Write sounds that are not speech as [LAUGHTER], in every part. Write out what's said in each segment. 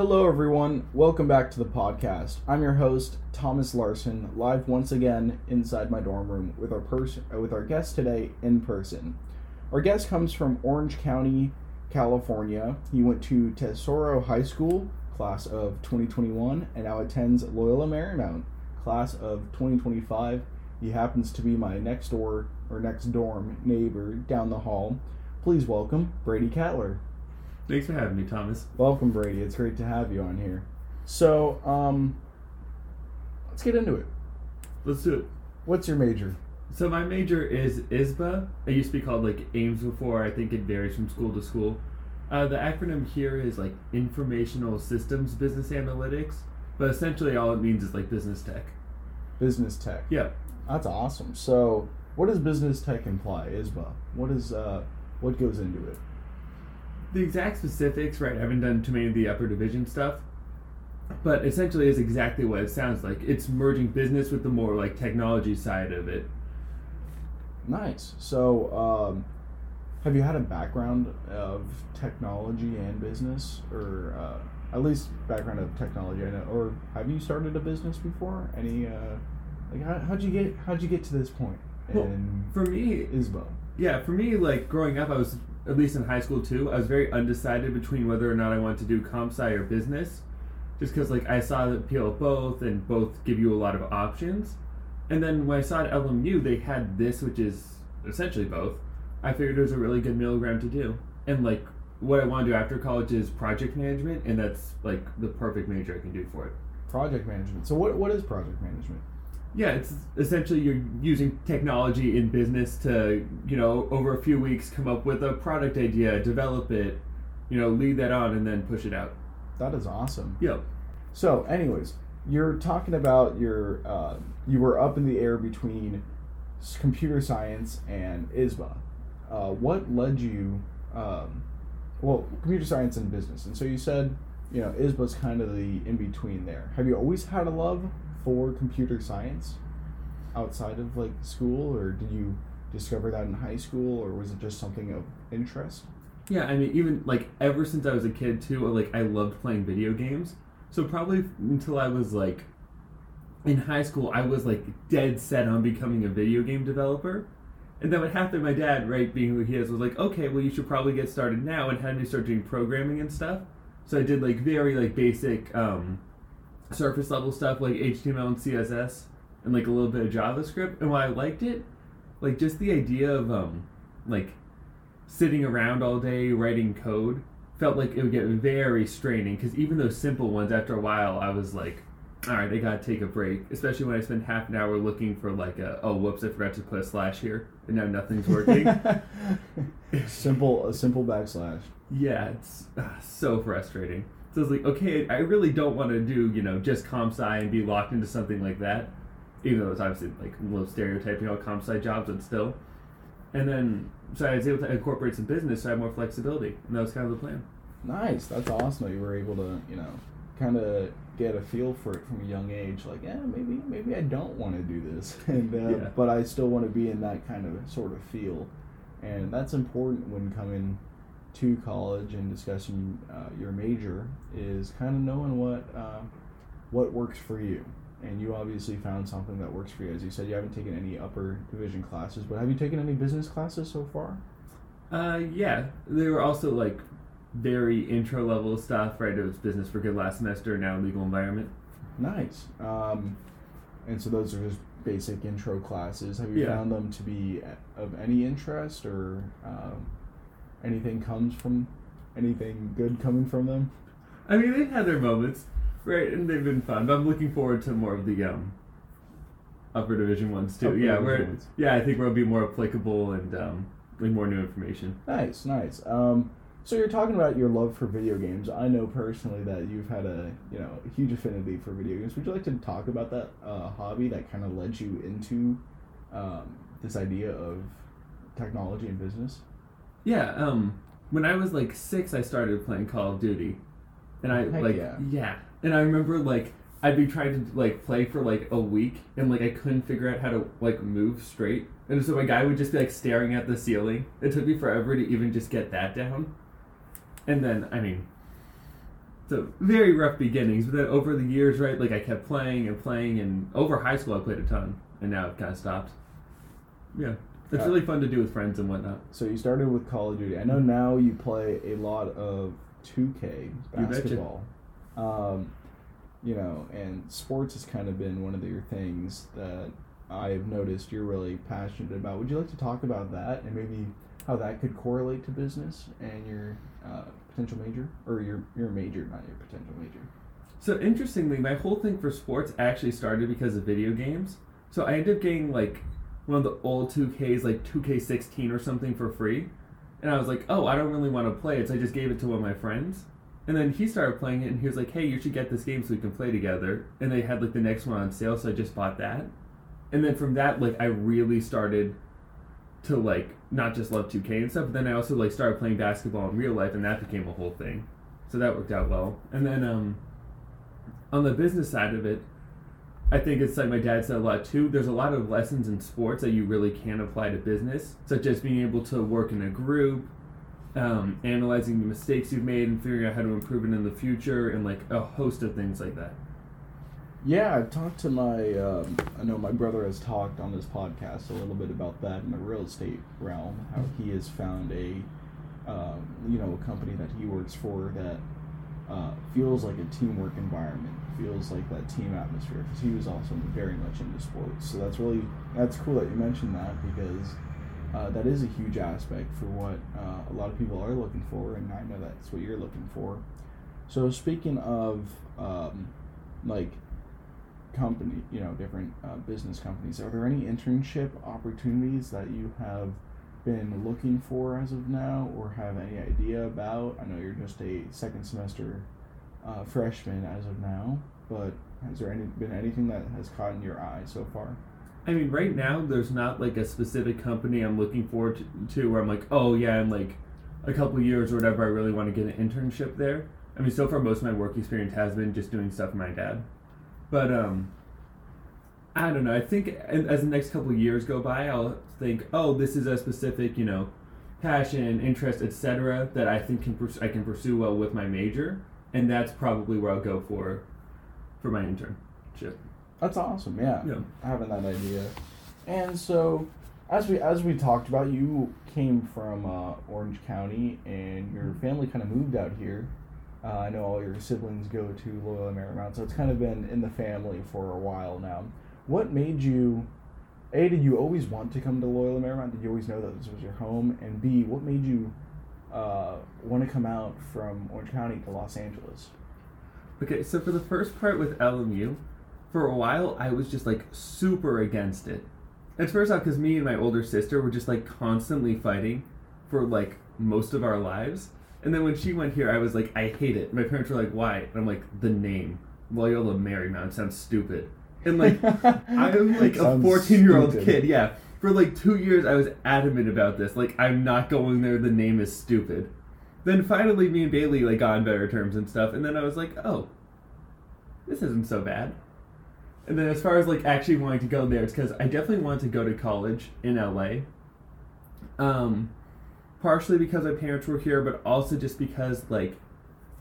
Hello, everyone. Welcome back to the podcast. I'm your host, Thomas Larson, live once again inside my dorm room with our person uh, with our guest today in person. Our guest comes from Orange County, California. He went to Tesoro High School, class of 2021, and now attends Loyola Marymount, class of 2025. He happens to be my next door or next dorm neighbor down the hall. Please welcome Brady Katler. Thanks for having me, Thomas. Welcome, Brady. It's great to have you on here. So, um, let's get into it. Let's do it. What's your major? So my major is ISBA. It used to be called like AIMS before. I think it varies from school to school. Uh, the acronym here is like Informational Systems Business Analytics, but essentially all it means is like business tech. Business tech. Yeah. That's awesome. So, what does business tech imply? ISBA. What is uh, what goes into it? The exact specifics, right? I haven't done too many of the upper division stuff, but essentially is exactly what it sounds like. It's merging business with the more like technology side of it. Nice. So, um, have you had a background of technology and business, or uh, at least background of technology? I know, or have you started a business before? Any uh, like how, how'd you get how'd you get to this point? Well, For me, ISBA. Yeah, for me, like growing up, I was at least in high school too. I was very undecided between whether or not I wanted to do comp sci or business, just because like I saw the appeal of both, and both give you a lot of options. And then when I saw at LMU, they had this, which is essentially both. I figured it was a really good middle ground to do. And like what I want to do after college is project management, and that's like the perfect major I can do for it. Project management. So, what what is project management? Yeah, it's essentially you're using technology in business to, you know, over a few weeks come up with a product idea, develop it, you know, lead that on and then push it out. That is awesome. Yep. So, anyways, you're talking about your uh, you were up in the air between computer science and ISBA. Uh, what led you? Um, well, computer science and business, and so you said, you know, ISBA's kind of the in between there. Have you always had a love for computer science outside of like school, or did you discover that in high school, or was it just something of interest? Yeah, I mean even like ever since I was a kid too, like I loved playing video games. So probably until I was like in high school, I was like dead set on becoming a video game developer. And then what happened, my dad, right, being who he is, was like, okay, well, you should probably get started now, and had me start doing programming and stuff. So I did like very like basic um, surface level stuff like HTML and CSS, and like a little bit of JavaScript. And while I liked it, like just the idea of um, like sitting around all day writing code felt like it would get very straining. Because even those simple ones, after a while, I was like, all right, I gotta take a break. Especially when I spend half an hour looking for like a oh whoops, I forgot to put a slash here, and now nothing's working. [LAUGHS] [LAUGHS] simple, a simple backslash. yeah, it's ah, so frustrating. So it's like, okay, I really don't want to do you know just comp sci and be locked into something like that, even though it's obviously like a little stereotyping all comp sci jobs, but still. And then so I was able to incorporate some business, so I had more flexibility, and that was kind of the plan. Nice. That's awesome that you were able to, you know, kind of get a feel for it from a young age. Like, yeah, maybe maybe I don't want to do this, [LAUGHS] and uh, Yeah. but I still want to be in that kind of sort of feel, and that's important when coming to college and discussing uh, your major is kind of knowing what uh, what works for you. And you obviously found something that works for you. As you said, you haven't taken any upper division classes, but have you taken any business classes so far? Uh, yeah, they were also like very intro level stuff, right? It was business for good last semester, now legal environment. Nice. Um, and so those are just basic intro classes. Have you Yeah. found them to be of any interest, or um, anything comes from anything good coming from them? I mean, they've had their moments, right? And they've been fun. But I'm looking forward to more of the um, upper division ones too. Upper yeah, division where ones. yeah, I think we'll be more applicable and um, like more new information. Nice, nice. Um, so you're talking about your love for video games. I know personally that you've had a you know huge affinity for video games. Would you like to talk about that uh, hobby that kind of led you into um, this idea of technology and business? Yeah, um, when I was like six, I started playing Call of Duty, and I Heck like yeah. and I remember like I'd be trying to like play for like a week, and like I couldn't figure out how to like move straight, and so my guy would just be like staring at the ceiling. It took me forever to even just get that down, and then I mean, So very rough beginnings, but then over the years, right? Like I kept playing and playing, and over high school I played a ton, and now I've kind of stopped. Yeah, it's Uh, really fun to do with friends and whatnot. So you started with Call of Duty. I know now you play a lot of 2K betcha. basketball. Um, you know, and sports has kind of been one of your things that I've noticed you're really passionate about. Would you like to talk about that and maybe how that could correlate to business and your uh, potential major or your your major, not your potential major? So interestingly, my whole thing for sports actually started because of video games. So I ended up getting like one of the old 2Ks, like 2K16 or something for free. And I was like, oh, I don't really want to play it, so I just gave it to one of my friends. And then he started playing it, and he was like, hey, you should get this game so we can play together. And they had like the next one on sale, so I just bought that. And then from that, like, I really started to like not just love 2K and stuff, but then I also like started playing basketball in real life, and that became a whole thing. So that worked out well. And then um, on the business side of it, I think it's like my dad said a lot too. There's a lot of lessons in sports that you really can apply to business, such as being able to work in a group, um, analyzing the mistakes you've made and figuring out how to improve it in the future, and like a host of things like that. Yeah, I've talked to my. Um, I know my brother has talked on this podcast a little bit about that in the real estate realm. How he has found a, um, you know, a company that he works for that uh, feels like a teamwork environment, feels like that team atmosphere. Because he was also very much into sports, so that's really that's cool that you mentioned that because uh, that is a huge aspect for what uh, a lot of people are looking for, and I know that's what you're looking for. So speaking of um, like company, you know, different uh, business companies. Are there any internship opportunities that you have been looking for as of now, or have any idea about? I know you're just a second semester uh, freshman as of now, but has there any been anything that has caught in your eye so far? I mean, right now there's not like a specific company I'm looking forward to, to where I'm like, oh yeah, in like a couple years or whatever, I really want to get an internship there. I mean, so far most of my work experience has been just doing stuff for my dad. But um, I don't know. I think as the next couple years go by, I'll think, oh, this is a specific, you know, passion, interest, etc. that I think can pers- I can pursue well with my major, and that's probably where I'll go for for my internship. That's awesome. Yeah, Yeah. having that idea. And so, as we as we talked about, you came from uh, Orange County, and your family kind of moved out here. Uh, I know all your siblings go to Loyola Marymount, so it's kind of been in the family for a while now. What made you? A, did you always want to come to Loyola Marymount? Did you always know that this was your home? And B, what made you uh, want to come out from Orange County to Los Angeles? Okay, so for the first part with LMU, for a while I was just like super against it. And first off, because me and my older sister were just like constantly fighting for like most of our lives. And then when she went here, I was like, I hate it. My parents were like, why? And I'm like, the name Loyola Marymount sounds stupid. And like, [LAUGHS] I'm like a 14 year old kid, yeah. For like two years, I was adamant about this. Like, I'm not going there. The name is stupid. Then finally, me and Bailey like got on better terms and stuff. And then I was like, oh, this isn't so bad. And then as far as like actually wanting to go there, it's because I definitely wanted to go to college in LA. Um, partially because my parents were here, but also just because like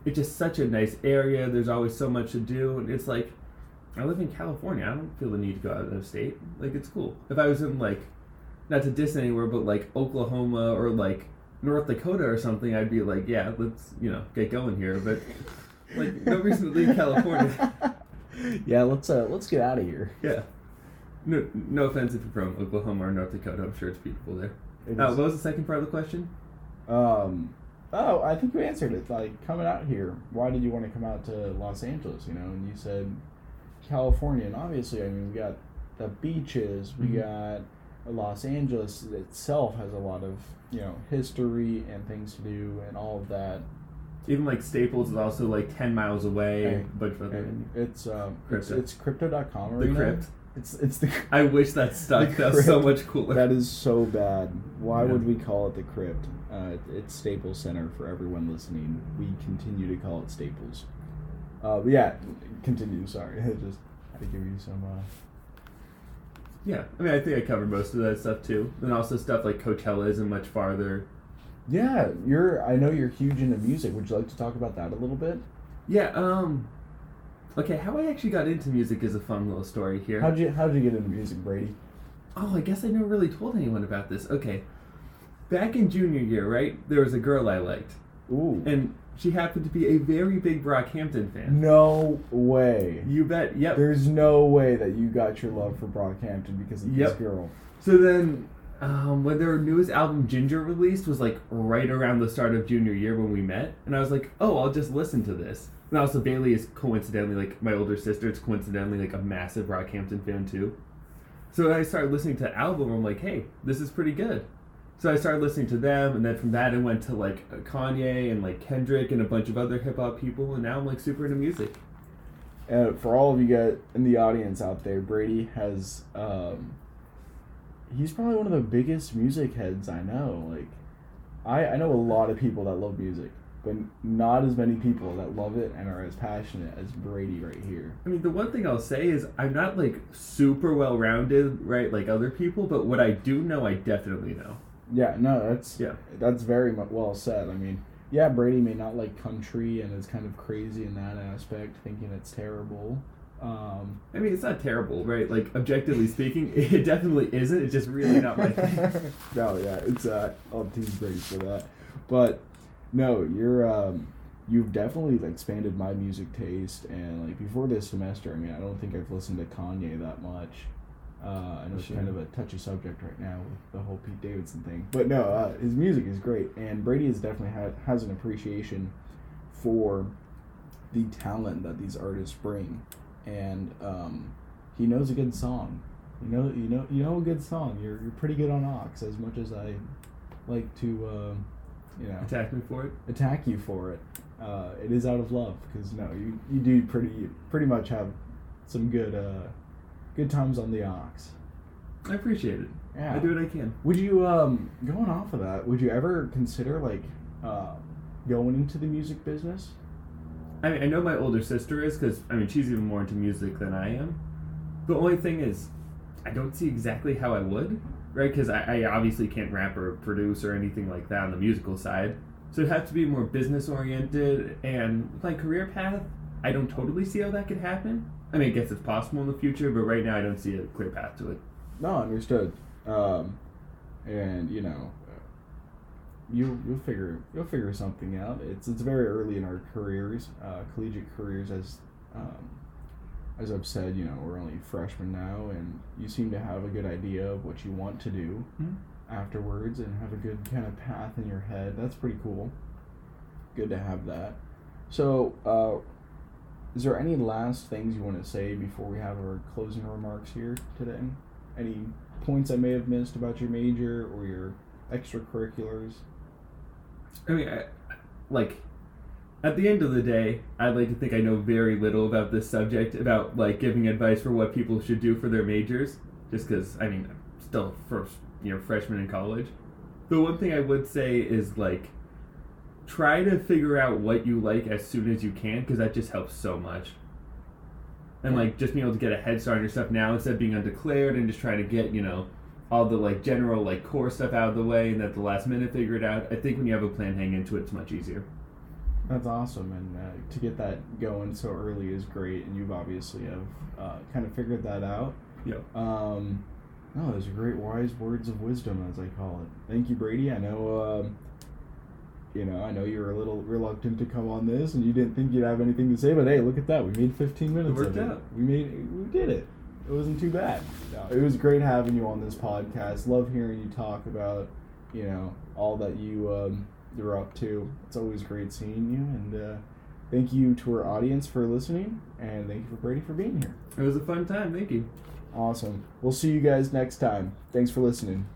it's just such a nice area. There's always so much to do, and it's like I live in California. I don't feel the need to go out of state. Like it's cool. If I was in like not to diss anywhere, but like Oklahoma or like North Dakota or something, I'd be like, yeah, let's you know get going here. But like no [LAUGHS] reason to leave California. yeah, let's uh, let's get out of here. Yeah. No, no offense if you're from Oklahoma or North Dakota. I'm sure it's beautiful there. It Uh, what was the second part of the question? Um, oh, I think you answered it. Like coming out here, why did you want to come out to Los Angeles? You know, and you said California, and obviously, I mean, we got the beaches, we Mhm. got Los Angeles itself has a lot of you know history and things to do, and all of that. Even like Staples is also like 10 miles away. Hey, a bunch of. And it's um, it's, Crypto. it's crypto.com. the crypt. It's it's the. [LAUGHS] I wish that stuck. That's so much cooler. That is so bad. Why Yeah. would we call it the crypt? Uh, it's Staples Center for everyone listening. We continue to call it Staples. Uh, but yeah, continue. Sorry, [LAUGHS] I just had to give you some. Uh, yeah. I mean, I think I covered most of that stuff too. And also stuff like Coachella isn't much farther. yeah, you're. I know you're huge into music. Would you like to talk about that a little bit? Yeah. Um. Okay, how I actually got into music is a fun little story here. How'd you How'd you get into music, Brady? Oh, I guess I never really told anyone about this. Okay. Back in junior year, right, there was a girl I liked. Ooh. And she happened to be a very big Brockhampton fan. No way. You bet. Yep. There's no way that you got your love for Brockhampton because of Yep. this girl. So then, um, when their newest album Ginger released was like right around the start of junior year when we met, and I was like, oh, I'll just listen to this. And also, Bailey is coincidentally like my older sister. It's coincidentally like a massive Brockhampton fan too. So I started listening to the album. I'm like, hey, this is pretty good. So I started listening to them, and then from that, I went to like Kanye and like Kendrick and a bunch of other hip hop people, and now I'm like super into music. Uh, for all of you guys in the audience out there, Brady has. Um, he's probably one of the biggest music heads I know. Like, I I know a lot of people that love music, but not as many people that love it and are as passionate as Brady right here. I mean, the one thing I'll say is I'm not like super well rounded, right, like other people, but what I do know, I definitely know. Yeah, no, that's Yeah. that's very mu well said. I mean, yeah, Brady may not like country and is kind of crazy in that aspect, thinking it's terrible. Um, I mean, it's not terrible, right? Like, objectively speaking, [LAUGHS] it definitely isn't. It's just really not my thing. [LAUGHS] no, yeah, it's uh, I'll tease Brady for that, but no, you're um, you've definitely expanded my music taste, and like before this semester, I mean, I don't think I've listened to Kanye that much. Uh, I know it's kind of a touchy subject right now with the whole Pete Davidson thing, but no, uh, his music is great, and Brady has definitely had has an appreciation for the talent that these artists bring, and um, he knows a good song. You know, you know, you know a good song. You're you're pretty good on aux. As much as I like to, um, you know, Attack me for it. attack you for it, uh, it is out of love. Because no, you you do pretty pretty much have some good uh, good times on the aux. I appreciate it. Yeah. I do what I can. Would you um going off of that? Would you ever consider like uh, going into the music business? I mean, I know my older sister is because I mean she's even more into music than I am. The only thing is, I don't see exactly how I would, right? Because I, I obviously can't rap or produce or anything like that on the musical side. So it'd have to be more business oriented and my career path. I don't totally see how that could happen. I mean, I guess it's possible in the future, but right now I don't see a clear path to it. No, understood. Um, and you know, uh, you you'll figure you'll figure something out. It's it's very early in our careers, uh, collegiate careers, as um, as I've said. You know, we're only freshmen now, and you seem to have a good idea of what you want to do Mhm. afterwards, and have a good kind of path in your head. That's pretty cool. Good to have that. So, uh, is there any last things you want to say before we have our closing remarks here today? Any points I may have missed about your major or your extracurriculars? I mean, I, like, at the end of the day, I'd like to think I know very little about this subject, about like giving advice for what people should do for their majors, just because I mean, I'm still first year freshman in college. The one thing I would say is like, try to figure out what you like as soon as you can, because that just helps so much. And like just being able to get a head start on your stuff now instead of being undeclared and just trying to get you know all the like general like core stuff out of the way and at the last minute figure it out. I think when you have a plan hang into it, it's much easier. That's awesome, and uh, to get that going so early is great. And you've obviously have uh, kind of figured that out. Yep. Um, no, those are great wise words of wisdom, as I call it. Thank you, Brady. I know, um, you know, I know you were a little reluctant to come on this, and you didn't think you'd have anything to say. But hey, look at that. We made 15 minutes worked of it. out. We made, we did it. It wasn't too bad. No, it was great having you on this podcast. Love hearing you talk about, you know, all that you um, you're up to. It's always great seeing you, and uh, thank you to our audience for listening, and thank you for Brady for being here. It was a fun time. Thank you. Awesome. We'll see you guys next time. Thanks for listening.